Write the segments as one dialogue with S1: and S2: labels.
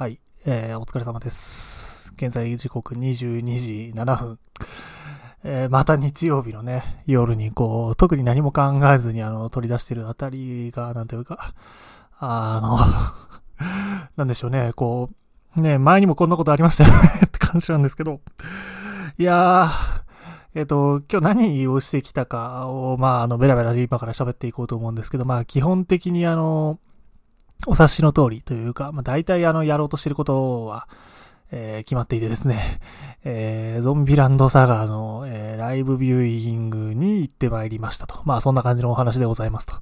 S1: はい、えー、お疲れ様です。現在時刻22時7分。えー、また日曜日のね、夜にこう、特に何も考えずにあの、取り出してるあたりが、なんというか、あの なんでしょうね、こう、ね、前にもこんなことありましたよねって感じなんですけど、いやー、えっ、ー、と、今日何をしてきたかを、まあ、あの、ベラベラ今から喋っていこうと思うんですけど、まあ、基本的にあの、お察しの通りというか、まあ、大体あの、やろうとしてることは、えー、決まっていてですね、えー、ゾンビランドサガの、えー、ライブビューイングに行ってまいりましたと。まあ、そんな感じのお話でございますと。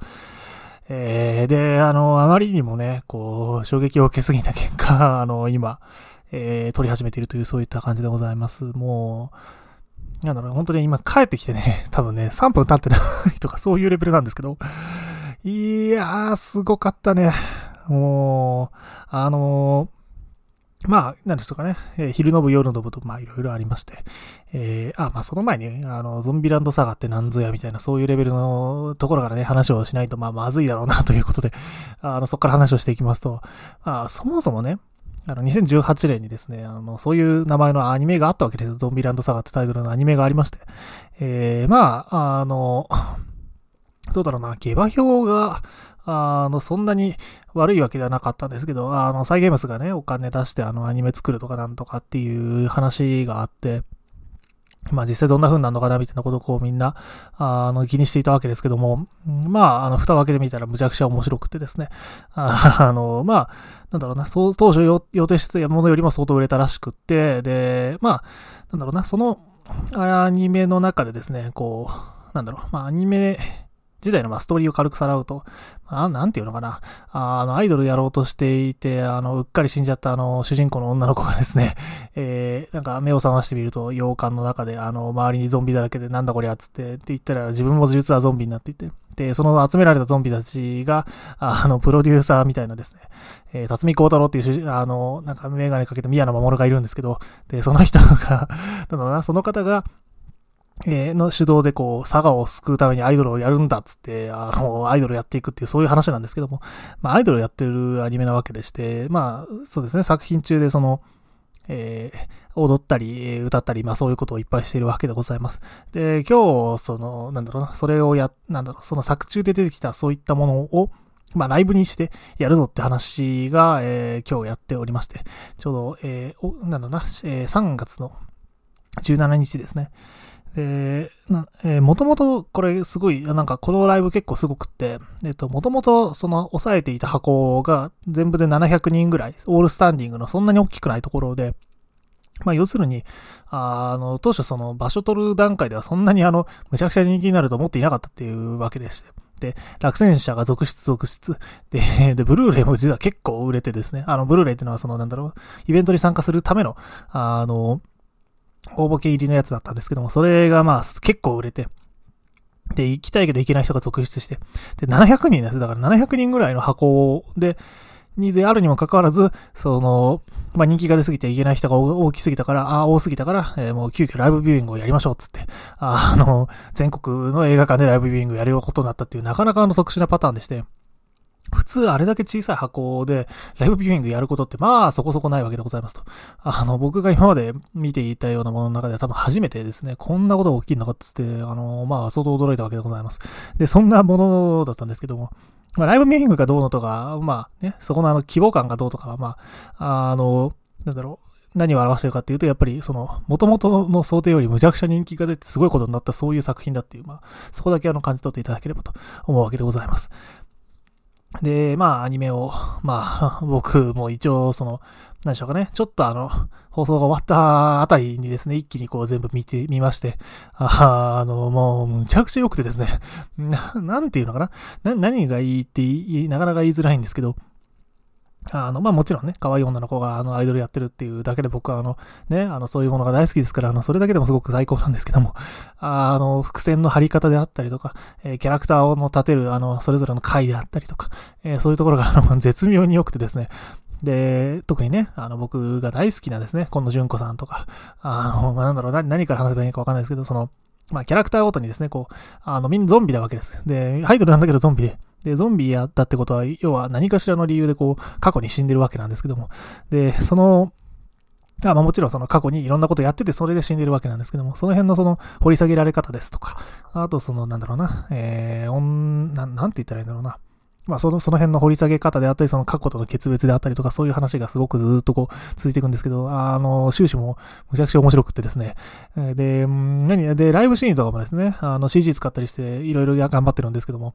S1: えー、で、あの、あまりにもね、こう、衝撃を受けすぎた結果、あの、今、えー、撮り始めているという、そういった感じでございます。もう、なんだろう、本当に今帰ってきてね、多分ね、3分経ってないとかそういうレベルなんですけど、いやー、すごかったね。もう、あのー、まあ、なんですかね、えー、昼の部、夜の部と、まあ、いろいろありまして、えー、あ、まあ、その前に、あの、ゾンビランドサガって何ぞやみたいな、そういうレベルのところからね、話をしないと、まあ、まずいだろうな、ということで、あの、そこから話をしていきますと、あそもそもね、あの、2018年にですね、あの、そういう名前のアニメがあったわけですよ。ゾンビランドサガってタイトルのアニメがありまして。えー、まあ、あの、どうだろうな、下馬評が、あの、そんなに悪いわけではなかったんですけど、あの、サイゲームスがね、お金出してあの、アニメ作るとかなんとかっていう話があって、まあ実際どんな風になるのかなみたいなことをこうみんな、あの、気にしていたわけですけども、まあ、あの、蓋を開けてみたらむちゃくちゃ面白くてですね、あの、まあ、なんだろうな、そう、当初予定してたものよりも相当売れたらしくって、で、まあ、なんだろうな、その、アニメの中でですね、こう、なんだろう、まあアニメ、時代のまストーリーを軽くさらうと、まあ、なんていうのかな。あの、アイドルやろうとしていて、あの、うっかり死んじゃったあの、主人公の女の子がですね、えー、なんか目を覚ましてみると、洋館の中で、あの、周りにゾンビだらけで、なんだこりゃっつって、って言ったら、自分も実はゾンビになっていて、で、その集められたゾンビたちが、あの、プロデューサーみたいなですね、えー、辰巳幸太郎っていう、あの、なんかメガネかけた宮野守がいるんですけど、で、その人が、なんだろうな、その方が、えー、の主導でこう、佐賀を救うためにアイドルをやるんだっつって、あの、アイドルやっていくっていうそういう話なんですけども、まあ、アイドルをやってるアニメなわけでして、まあ、そうですね、作品中でその、えー、踊ったり、歌ったり、まあそういうことをいっぱいしているわけでございます。で、今日、その、なんだろうな、それをや、なんだろう、その作中で出てきたそういったものを、まあライブにしてやるぞって話が、えー、今日やっておりまして、ちょうど、えー、おなんだろうな、えー、3月の17日ですね。で、えー、もともとこれすごい、なんかこのライブ結構すごくって、えっ、と、もともとその抑えていた箱が全部で700人ぐらい、オールスタンディングのそんなに大きくないところで、まあ要するに、あの、当初その場所取る段階ではそんなにあの、むちゃくちゃ人気になると思っていなかったっていうわけでして。で、落選者が続出続出。で、で、ブルーレイも実は結構売れてですね。あの、ブルーレイっていうのはそのなんだろう、イベントに参加するための、あの、応募系入りのやつだったんですけども、それがまあ結構売れて、で、行きたいけど行けない人が続出して、で、700人です。だから700人ぐらいの箱で、にであるにもかかわらず、その、まあ、人気が出すぎていけない人が大きすぎたから、ああ、多すぎたから、えー、もう急遽ライブビューイングをやりましょう、つって、あの、全国の映画館でライブビューイングをやることになったっていう、なかなかの特殊なパターンでして、普通あれだけ小さい箱でライブビューイングやることってまあそこそこないわけでございますと。あの、僕が今まで見ていたようなものの中では多分初めてですね、こんなことが起きるのかっつって、あの、まあ相当驚いたわけでございます。で、そんなものだったんですけども、まあライブビューイングがどうのとか、まあね、そこのあの規模感がどうとかは、まあ、あの、なんだろう、何を表してるかっていうと、やっぱりその、元々の想定よりむちゃくちゃ人気が出てすごいことになったそういう作品だっていう、まあ、そこだけあの感じ取っていただければと思うわけでございます。で、まあ、アニメを、まあ、僕も一応、その、何でしょうかね、ちょっとあの、放送が終わったあたりにですね、一気にこう全部見てみまして、ああの、もう、むちゃくちゃ良くてですね、な、なんていうのかなな、何がいいって、なかなか言いづらいんですけど、あの、まあ、もちろんね、可愛い女の子があのアイドルやってるっていうだけで僕はあの、ね、あの、そういうものが大好きですから、あの、それだけでもすごく最高なんですけども、あの、伏線の張り方であったりとか、えー、キャラクターをの立てる、あの、それぞれの回であったりとか、えー、そういうところが、あの、絶妙に良くてですね、で、特にね、あの、僕が大好きなですね、今野純子さんとか、あの、まあ、なんだろう、何から話せばいいかわかんないですけど、その、まあ、キャラクターごとにですね、こう、あの、みんなゾンビなわけです。で、ハイドルなんだけどゾンビで。で、ゾンビやったってことは、要は何かしらの理由でこう、過去に死んでるわけなんですけども。で、その、あまあもちろんその過去にいろんなことやっててそれで死んでるわけなんですけども、その辺のその掘り下げられ方ですとか、あとそのなんだろうな、えー、おん、ななんて言ったらいいんだろうな。まあその、その辺の掘り下げ方であったり、その過去との決別であったりとか、そういう話がすごくずっとこう続いていくんですけど、あの、終始もむちゃくちゃ面白くってですね。で、何で、ライブシーンとかもですね、あの CG 使ったりしていろいろ頑張ってるんですけども、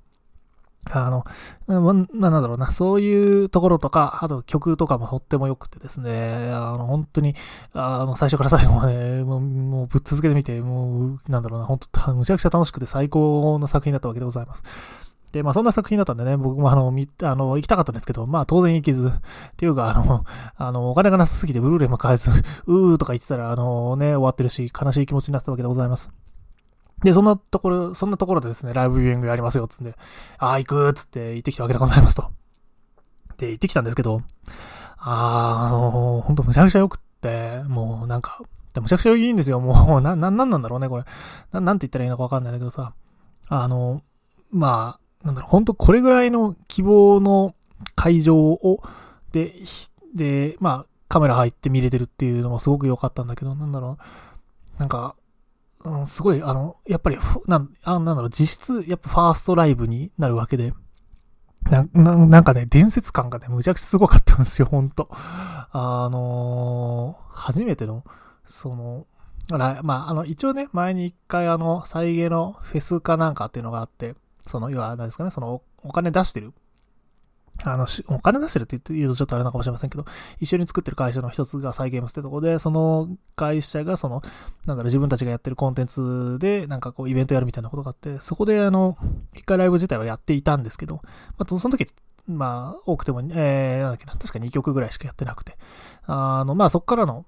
S1: あの、な、なんだろうな、そういうところとか、あと曲とかもとっても良くてですね、あの、本当に、あの、最初から最後まで、もう、もうぶっ続けてみて、もう、なんだろうな、本当むちゃくちゃ楽しくて最高の作品だったわけでございます。で、まあそんな作品だったんでね、僕もあの、み、あの、行きたかったんですけど、まあ当然行けず、っていうか、あの、あの、お金がなさすぎてブルーレイも買えず、うーとか言ってたら、あのね、終わってるし、悲しい気持ちになってたわけでございます。で、そんなところ、そんなところでですね、ライブビューイングやりますよ、つんで、ああ、行くっつって行ってきたわけでございますと。で、行ってきたんですけど、あー、あのほんとむちゃくちゃ良くって、もうなんか、むちゃくちゃいいんですよ。もう、な、な、なんなんだろうね、これ。な、なんて言ったらいいのかわかんないんだけどさ。あの、まあ、なんだろう、ほんとこれぐらいの希望の会場を、で、で、まあ、カメラ入って見れてるっていうのもすごく良かったんだけど、なんだろう、なんか、うん、すごい、あの、やっぱり、なん、あなんだろう、実質、やっぱファーストライブになるわけで、な、ななんかね、伝説感がね、むちゃくちゃすごかったんですよ、ほんと。あのー、初めての、その、まあ、あの、一応ね、前に一回あの、再現のフェスかなんかっていうのがあって、その、要は、何ですかね、その、お金出してる。あの、お金出してるって言うとちょっとあれなのかもしれませんけど、一緒に作ってる会社の一つがサイゲームスってとこで、その会社がその、なんだろう、自分たちがやってるコンテンツで、なんかこう、イベントやるみたいなことがあって、そこであの、一回ライブ自体はやっていたんですけど、まあ、その時、まあ、多くても、えー、なんだっけな、確か2曲ぐらいしかやってなくて、あの、まあ、そっからの、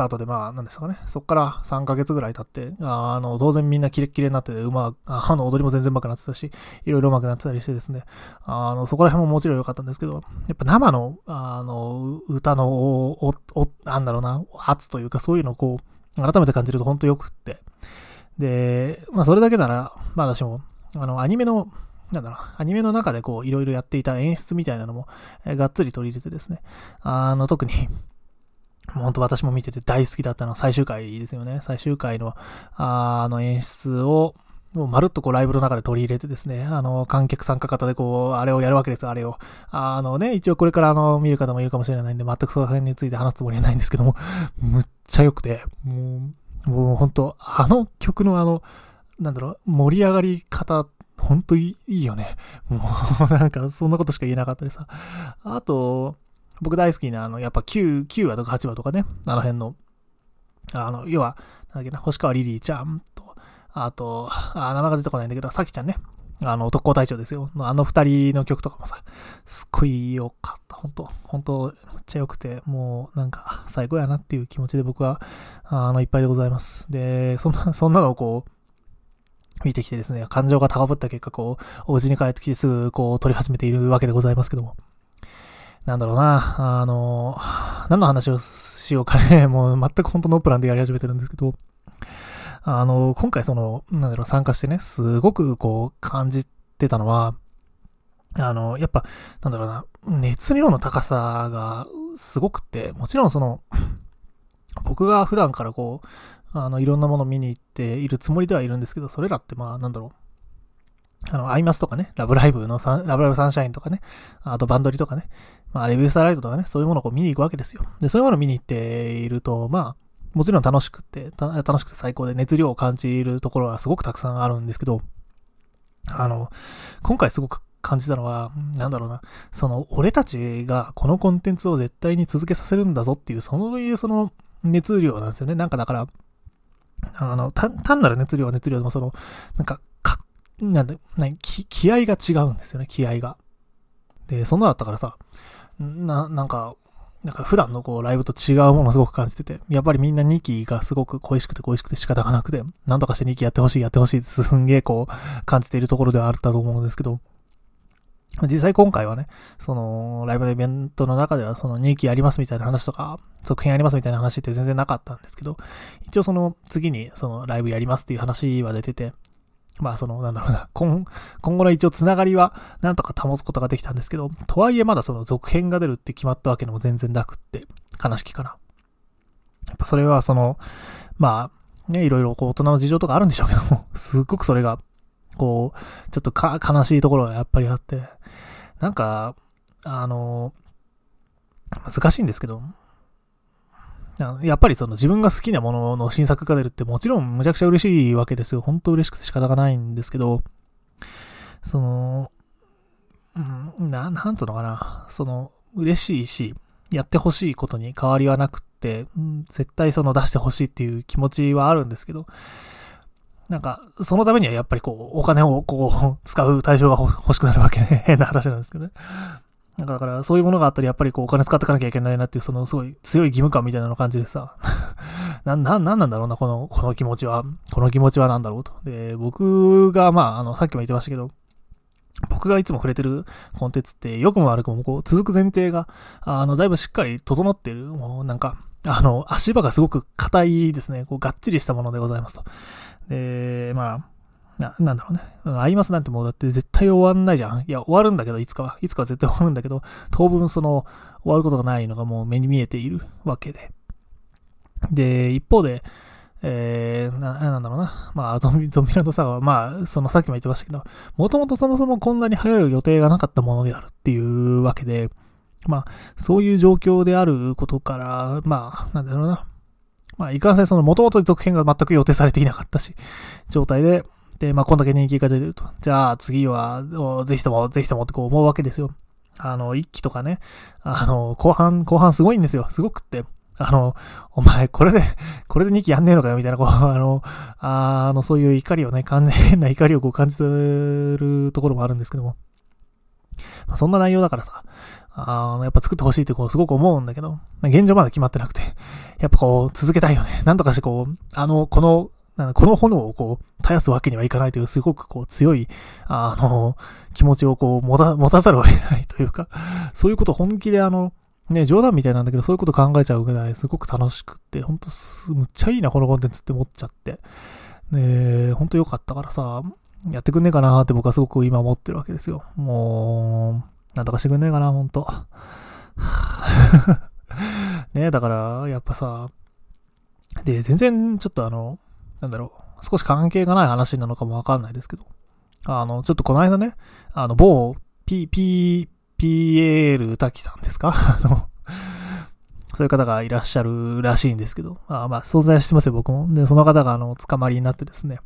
S1: タートで、まあ、なんですかね。そっから3ヶ月ぐらい経って、あの、当然みんなキレッキレになってうま、あの、踊りも全然上手くなってたし、いろいろ上手くなってたりしてですね。あの、そこら辺ももちろん良かったんですけど、やっぱ生の、あの、歌の、お、お、なんだろうな、圧というかそういうのをこう、改めて感じると本当良くって。で、まあ、それだけなら、まあ私も、あの、アニメの、なんだろう、アニメの中でこう、いろいろやっていた演出みたいなのも、えがっつり取り入れてですね、あの、特に、本当私も見てて大好きだったのは最終回ですよね。最終回の、あの演出を、もうまるっとこうライブの中で取り入れてですね、あの、観客参加型でこう、あれをやるわけですあれを。あのね、一応これからあの、見る方もいるかもしれないんで、全くその辺について話すつもりはないんですけども、むっちゃ良くて、もう、もう本当あの曲のあの、なんだろう、盛り上がり方、本当いいよね。もう、なんか、そんなことしか言えなかったりさ。あと、僕大好きな、あの、やっぱ9、9話とか8話とかね、あの辺の、あの、要は、なんだっけな、星川リリーちゃんと、あと、あ、名前が出てこないんだけど、さきちゃんね。あの、特攻隊長ですよ。あの二人の曲とかもさ、すっごい良かった。本当本当めっちゃ良くて、もうなんか最高やなっていう気持ちで僕は、あの、いっぱいでございます。で、そんな、そんなのをこう、見てきてですね、感情が高ぶった結果、こう、お家に帰ってきてすぐ、こう、撮り始めているわけでございますけども。なんだろうな、あの、何の話をしようかね、もう全く本当のプランでやり始めてるんですけど、あの、今回その、なんだろう、参加してね、すごくこう感じてたのは、あの、やっぱ、なんだろうな、熱量の高さがすごくて、もちろんその、僕が普段からこう、あの、いろんなもの見に行っているつもりではいるんですけど、それらってまあ、なんだろう、あの、アイマスとかね、ラブライブのサン、ラブライブサンシャインとかね、あとバンドリとかね、まあ、レビュースターライトとかね、そういうものをこう見に行くわけですよ。で、そういうものを見に行っていると、まあ、もちろん楽しくて、楽しくて最高で熱量を感じるところはすごくたくさんあるんですけど、あの、今回すごく感じたのは、なんだろうな、その、俺たちがこのコンテンツを絶対に続けさせるんだぞっていう、そういうその熱量なんですよね。なんかだから、あの、単なる熱量は熱量でもその、なんか、なんで、な気、気合が違うんですよね、気合が。で、そんなだったからさ、な、なんか、なんか普段のこうライブと違うものすごく感じてて、やっぱりみんな2期がすごく恋しくて恋しくて仕方がなくて、なんとかして2期やってほしいやってほしいってすんげえこう感じているところではあったと思うんですけど、実際今回はね、その、ライブのイベントの中では、その、2期やりますみたいな話とか、続編やりますみたいな話って全然なかったんですけど、一応その、次に、その、ライブやりますっていう話は出てて、まあ、その、なんだろうな、今、今後の一応つながりは、なんとか保つことができたんですけど、とはいえまだその続編が出るって決まったわけでも全然なくって、悲しきかな。やっぱそれはその、まあ、ね、いろいろこう大人の事情とかあるんでしょうけども、すっごくそれが、こう、ちょっとか、悲しいところがやっぱりあって、なんか、あの、難しいんですけど、やっぱりその自分が好きなものの新作が出るってもちろんむちゃくちゃ嬉しいわけですよ。本当嬉しくて仕方がないんですけど、その、うん、な、なんつうのかな。その、嬉しいし、やってほしいことに変わりはなくって、うん、絶対その出してほしいっていう気持ちはあるんですけど、なんか、そのためにはやっぱりこう、お金をこう、使う対象が欲しくなるわけで、変な話なんですけどね。なんかだから、そういうものがあったり、やっぱりこう、お金使っていかなきゃいけないなっていう、その、すごい強い義務感みたいなの感じでさ、な、な、なんなんだろうな、この、この気持ちは。この気持ちは何だろうと。で、僕が、まあ、あの、さっきも言ってましたけど、僕がいつも触れてるコンテンツって、良くも悪くも、こう、続く前提が、あの、だいぶしっかり整ってる、もう、なんか、あの、足場がすごく硬いですね。こう、がっちりしたものでございますと。で、まあ、な、なんだろうね。アイマスなんてもうだって絶対終わんないじゃん。いや、終わるんだけど、いつかは。いつかは絶対終わるんだけど、当分その、終わることがないのがもう目に見えているわけで。で、一方で、えー、な、なんだろうな。まあ、ゾンビ、ゾンビランドサガは、まあ、そのさっきも言ってましたけど、もともとそもそもこんなに流行る予定がなかったものであるっていうわけで、まあ、そういう状況であることから、まあ、なんだろうな。まあ、いかんせんその元々続編が全く予定されていなかったし、状態で、で、まあ、こんだけ人気が出てると。じゃあ、次は、ぜひとも、ぜひともってこう思うわけですよ。あの、一期とかね、あの、後半、後半すごいんですよ。すごくって。あの、お前、これで、これで2期やんねえのかよ、みたいな、こう、あの、あの、そういう怒りをね、感じ、変な怒りをこう感じてるところもあるんですけども。まあ、そんな内容だからさ、あの、やっぱ作ってほしいってこう、すごく思うんだけど、現状まだ決まってなくて、やっぱこう、続けたいよね。なんとかしてこう、あの、この、この炎をこう、絶やすわけにはいかないという、すごくこう、強い、あの、気持ちをこう、持た、持たざるを得ないというか、そういうこと本気であの、ね、冗談みたいなんだけど、そういうこと考えちゃうぐらい、すごく楽しくって、ほんとむっちゃいいな、このコンテンツって思っちゃって。で、ほんと良かったからさ、やってくんねえかなって僕はすごく今思ってるわけですよ。もう、なんとかしてくんねえかな、ほんと。ねだから、やっぱさ、で、全然ちょっとあの、なんだろう、少し関係がない話なのかもわかんないですけど、あの、ちょっとこの間ね、あの、某、P、P、PL 滝さんですか？あの、そういう方がいらっしゃるらしいんですけど、あまあ、存在してますよ、僕も。で、その方が、あの、捕まりになってですね、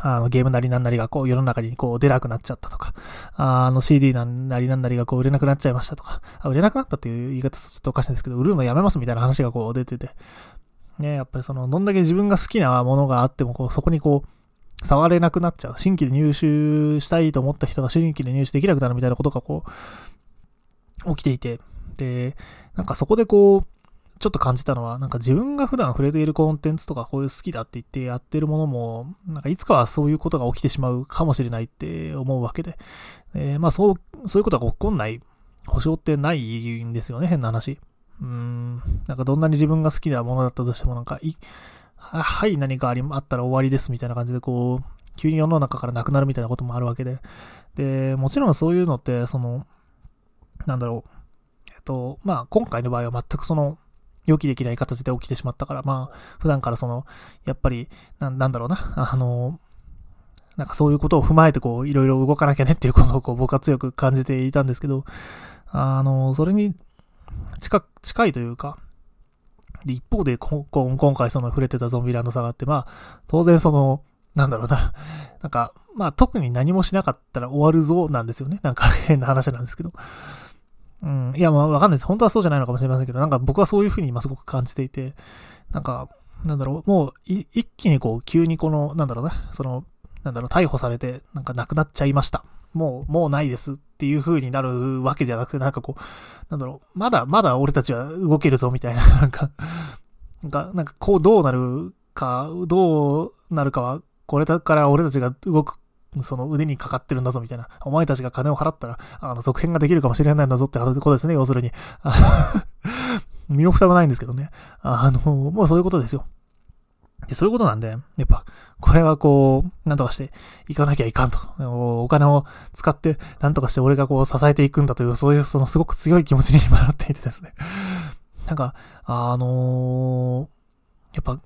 S1: あの、ゲームなりなんなりがこう世の中にこう出なくなっちゃったとか、あの CD なんなりなんなりがこう売れなくなっちゃいましたとか、売れなくなったっていう言い方ちょっとおかしいんですけど、売るのやめますみたいな話がこう出てて、ね、やっぱりその、どんだけ自分が好きなものがあっても、こう、そこにこう、触れなくなっちゃう。新規で入手したいと思った人が新規で入手できなくなるみたいなことがこう、起きていて、で、なんかそこでこう、ちょっと感じたのは、なんか自分が普段触れているコンテンツとかこういう好きだって言ってやってるものも、なんかいつかはそういうことが起きてしまうかもしれないって思うわけで、えー、まあそう、そういうことが起こんない保証ってないんですよね、変な話。うん、なんかどんなに自分が好きなものだったとしてもなんか、い、はい、何かあり、あったら終わりですみたいな感じでこう、急に世の中からなくなるみたいなこともあるわけで。で、もちろんそういうのって、その、なんだろう。えっと、まあ、今回の場合は全くその、予期できない形で起きてしまったから、まあ、普段からその、やっぱり、ななんだろうな、あの、なんかそういうことを踏まえてこう、いろいろ動かなきゃねっていうことをこう僕は強く感じていたんですけど、あの、それに近、近いというか、で、一方で、今回その触れてたゾンビランドサガって、まあ、当然その、なんだろうな、なんか、まあ特に何もしなかったら終わるぞなんですよね。なんか 変な話なんですけど。うん、いや、まあわかんないです。本当はそうじゃないのかもしれませんけど、なんか僕はそういうふうに今すごく感じていて、なんか、なんだろう、もう、一気にこう、急にこの、なんだろうな、その、なんだろう、逮捕されて、なんか亡くなっちゃいました。もう、もうないですっていう風になるわけじゃなくて、なんかこう、なんだろう、まだ、まだ俺たちは動けるぞみたいな、なんか、なんか、なんかこうどうなるか、どうなるかは、これだから俺たちが動くその腕にかかってるんだぞみたいな。お前たちが金を払ったら、あの、続編ができるかもしれないんだぞってことですね、要するに。身も蓋もないんですけどね。あの、もうそういうことですよ。で、そういうことなんで、やっぱ、これはこう、なんとかしていかなきゃいかんと。お金を使って、なんとかして俺がこう支えていくんだという、そういうそのすごく強い気持ちに今なっていてですね。なんか、あのー、やっぱ、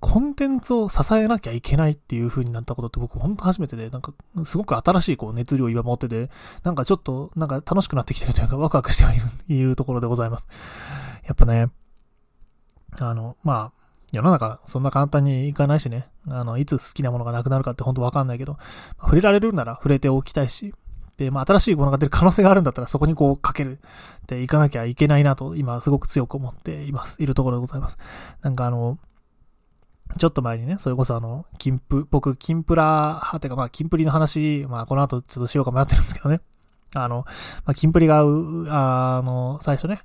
S1: コンテンツを支えなきゃいけないっていう風になったことって僕ほんと初めてで、なんかすごく新しいこう熱量を今持ってて、なんかちょっとなんか楽しくなってきてるというかワクワクしてはいるいるところでございます。やっぱね、あの、まあ、世の中そんな簡単にいかないしね、あの、いつ好きなものがなくなるかってほんとわかんないけど、触れられるなら触れておきたいし、で、まあ、新しいものが出る可能性があるんだったらそこにこうかけるっていかなきゃいけないなと今すごく強く思っています。いるところでございます。なんかあの、ちょっと前にね、それこそあの、金プ、僕、金プラ派てか、まあ、金プリの話、まあ、この後ちょっとしようか迷ってるんですけどね。あの、まあ、金プリが、あの、最初ね、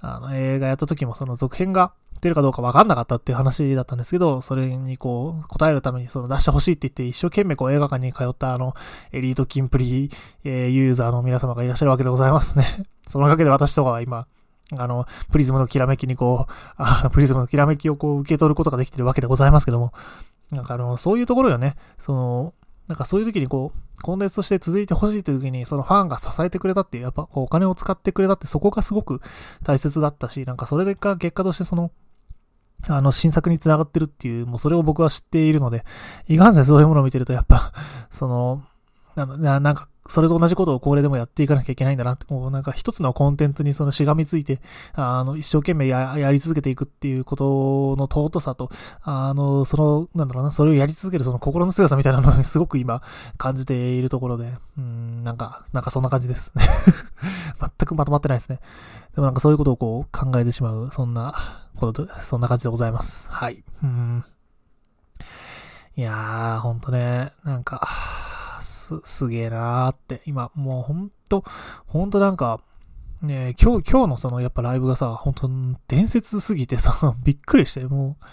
S1: あの、映画やった時もその続編が出るかどうか分かんなかったっていう話だったんですけど、それにこう、答えるためにその出してほしいって言って一生懸命こう映画館に通ったあの、エリート金プリ、えー、ユーザーの皆様がいらっしゃるわけでございますね。そのおかげで私とかは今、あの、プリズムのきらめきにこう、あの、プリズムのきらめきをこう受け取ることができてるわけでございますけども、なんかあの、そういうところよね、その、なんかそういう時にこう、コンテンツとして続いてほしいという時に、そのファンが支えてくれたっていう、やっぱお金を使ってくれたって、そこがすごく大切だったし、なんかそれが結果としてその、あの、新作に繋がってるっていう、もうそれを僕は知っているので、いかんせんそういうものを見てると、やっぱ、その、ななんか、それと同じことをこれでもやっていかなきゃいけないんだなって、こうなんか一つのコンテンツにそのしがみついて、あの、一生懸命ややり続けていくっていうことの尊さと、あの、その、なんだろうな、それをやり続けるその心の強さみたいなのをすごく今感じているところで、うん、なんか、なんかそんな感じです。全くまとまってないですね。でもなんかそういうことをこう考えてしまう、そんなことで、そんな感じでございます。はい。うん。いやー、ほんとね、なんか、す、すげえなーって、今、もうほんと、ほんとなんか、ね今日、今日のそのやっぱライブがさ、ほんと伝説すぎてさ、びっくりして、もう、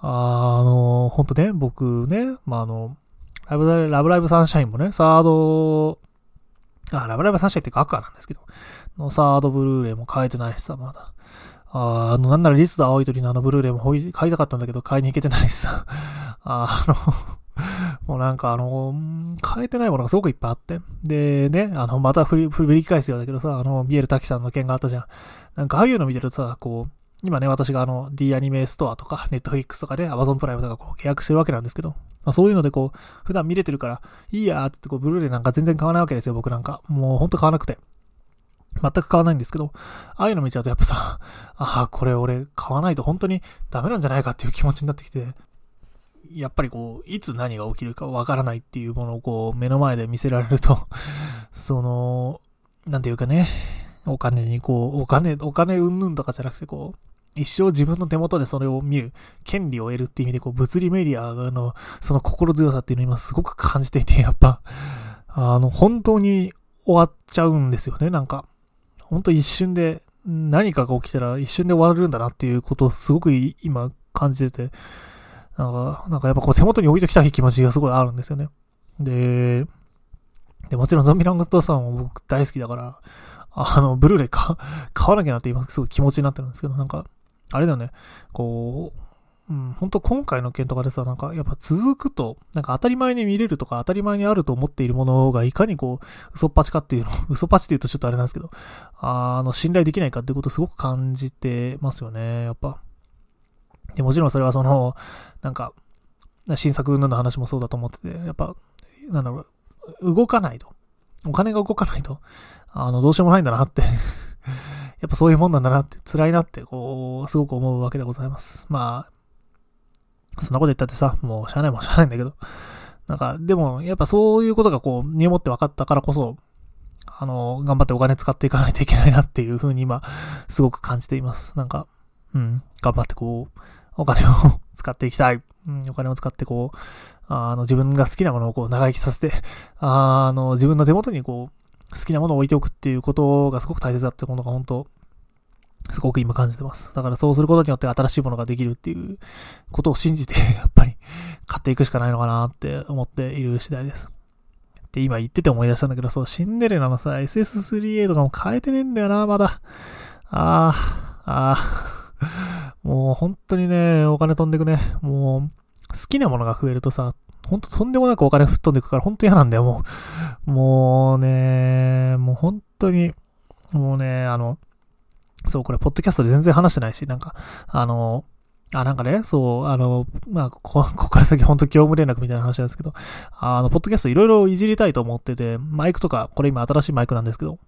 S1: あの、ほんとね、僕ね、まあ、あの、ラブライブ、ライブサンシャインもね、サード、あ、ラブライブサンシャインっていうかアクアなんですけど、のサードブルーレイも買えてないしさ、まだ。ああの、なんならリスと青い鳥のあのブルーレイも買いたかったんだけど、買いに行けてないしさ。あの もうなんかあの、変えてないものがすごくいっぱいあって。で、ね、あの、また振り、振り返すようだけどさ、あの、ミエル滝さんの件があったじゃん。なんかああいうの見てるとさ、こう、今ね、私があの、D アニメストアとか、ネットフリックスとかで Amazon プライムとかこう契約してるわけなんですけど、まあそういうのでこう、普段見れてるから、いいやーってってこう、ブルーレイなんか全然買わないわけですよ、僕なんか。もうほんと買わなくて。全く買わないんですけど、ああいうの見ちゃうとやっぱさ、ああ、これ俺買わないと本当にダメなんじゃないかっていう気持ちになってきて、やっぱりこう、いつ何が起きるかわからないっていうものをこう、目の前で見せられると その、なんていうかね、お金にこう、お金、お金うんぬんとかじゃなくてこう、一生自分の手元でそれを見る、権利を得るっていう意味で、こう、物理メディアの、その心強さっていうのを今すごく感じていて、やっぱ、あの、本当に終わっちゃうんですよね、なんか。ほんと一瞬で、何かが起きたら一瞬で終わるんだなっていうことをすごく今感じてて、なんか、なんかやっぱこう手元に置いときたい気持ちがすごいあるんですよね。で、で、もちろんゾンビラングストさんも僕大好きだから、あの、ブルーレイか、買わなきゃなって今すごい気持ちになってるんですけど、なんか、あれだよね、こう、うん、本当今回の件とかでさ、なんかやっぱ続くと、なんか当たり前に見れるとか当たり前にあると思っているものがいかにこう、嘘っぱちかっていうの、嘘っぱちって言うとちょっとあれなんですけど、あの、信頼できないかっていうことをすごく感じてますよね、やっぱ。で、もちろんそれはその、なんか、新作云々の話もそうだと思ってて、やっぱ、なんだろう、動かないと。お金が動かないと、あの、どうしようもないんだなって やっぱそういうもんなんだなって、辛いなって、こう、すごく思うわけでございます。まあ、そんなこと言ったってさ、もうしゃあないもんしゃあないんだけど、なんか、でも、やっぱそういうことがこう、身をもって分かったからこそ、あの、頑張ってお金使っていかないといけないなっていう風に今、すごく感じています。なんか、うん、頑張ってこう、お金を使っていきたい。うん、お金を使ってこう、あの、自分が好きなものをこう、長生きさせて、あの、自分の手元にこう、好きなものを置いておくっていうことがすごく大切だってことが本当、すごく今感じてます。だからそうすることによって新しいものができるっていうことを信じて、やっぱり買っていくしかないのかなって思っている次第です。で、今言ってて思い出したんだけど、そう、シンデレラのさ、SS3A とかも変えてねえんだよな、まだ。ああ、ああ。もう本当にね、お金飛んでくね。もう、好きなものが増えるとさ、ほんととんでもなくお金吹っ飛んでくから、ほんと嫌なんだよ、もう。もうね、もう本当に、もうね、あの、そう、これ、ポッドキャストで全然話してないし、なんか、あの、あ、なんかね、そう、あの、まあ、こ、こから先本当業務連絡みたいな話なんですけど、あの、ポッドキャストいろいろいじりたいと思ってて、マイクとか、これ今新しいマイクなんですけど、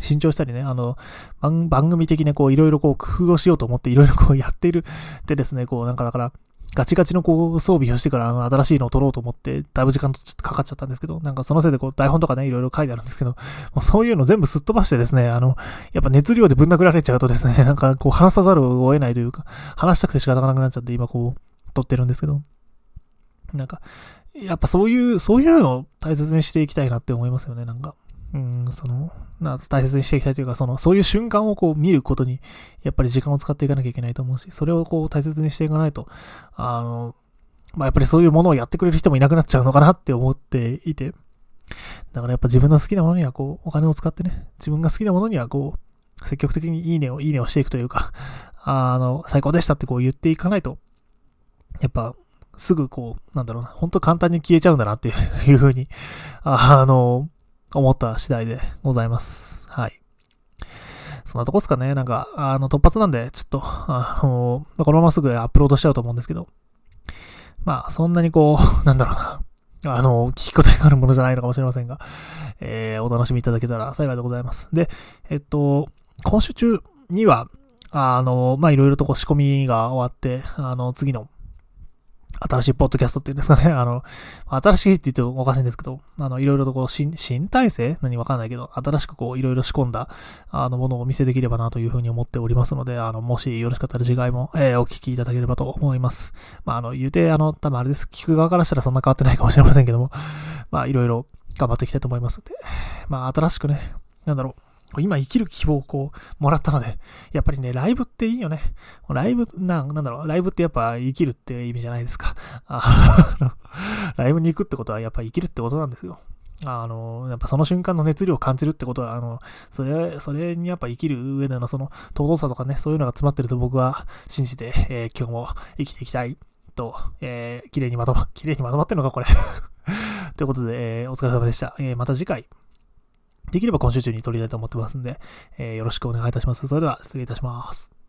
S1: 新調したりね、あの、番組的にこう、いろいろこう、工夫をしようと思っていろいろこうやっている。でですね、こう、なんかだから、ガチガチのこう装備をしてからあの新しいのを撮ろうと思って、だいぶ時間とかかっちゃったんですけど、なんかそのせいでこう台本とかね、いろいろ書いてあるんですけど、もうそういうの全部すっ飛ばしてですね、あの、やっぱ熱量でぶん殴られちゃうとですね、なんかこう話さざるを得ないというか、話したくて仕方がなくなっちゃって今こう、撮ってるんですけど、なんか、やっぱそういう、そういうのを大切にしていきたいなって思いますよね、なんか。うん、その、な大切にしていきたいというか、その、そういう瞬間をこう見ることに、やっぱり時間を使っていかなきゃいけないと思うし、それをこう大切にしていかないと、あの、まあやっぱりそういうものをやってくれる人もいなくなっちゃうのかなって思っていて、だからやっぱ自分の好きなものにはこう、お金を使ってね、自分が好きなものにはこう、積極的にいいねを、いいねをしていくというか、あの、最高でしたってこう言っていかないと、やっぱ、すぐこう、なんだろうな、本当簡単に消えちゃうんだなっていうふうに、あの、思った次第でございます。はい。そんなとこっすかね。なんか、あの、突発なんで、ちょっと、あの、このまますぐアップロードしちゃうと思うんですけど、まあ、そんなにこう、なんだろうな、あの、聞き応えがあるものじゃないのかもしれませんが、えー、お楽しみいただけたら幸いでございます。で、えっと、今週中には、あの、まあ、いろいろとこう仕込みが終わって、あの、次の新しいポッドキャストっていうんですかね。あの、新しいって言うとおかしいんですけど、あの、いろいろとこう、新、新体制何わかんないけど、新しくこう、いろいろ仕込んだ、あの、ものをお見せできればなというふうに思っておりますので、あの、もしよろしかったら次回も、えー、お聞きいただければと思います。まあ、あの、言うて、あの、多分あれです。聞く側からしたらそんな変わってないかもしれませんけども、まあ、いろいろ頑張っていきたいと思いますので、まあ、新しくね、なんだろう、今生きる希望をこう、もらったので、やっぱりね、ライブっていいよね。ライブ、な、なんだろう、ライブってやっぱ生きるって意味じゃないですか。あ ライブに行くってことはやっぱ生きるってことなんですよ。あの、やっぱその瞬間の熱量を感じるってことは、あの、それ、それにやっぱ生きる上でのその、尊さとかね、そういうのが詰まってると僕は信じて、えー、今日も生きていきたいと、えー、綺麗にまとま、綺麗にまとまってるのか、これということで、えー、お疲れ様でした。えー、また次回、できれば今週中に撮りたいと思ってますんで、えー、よろしくお願いいたします。それでは失礼いたします。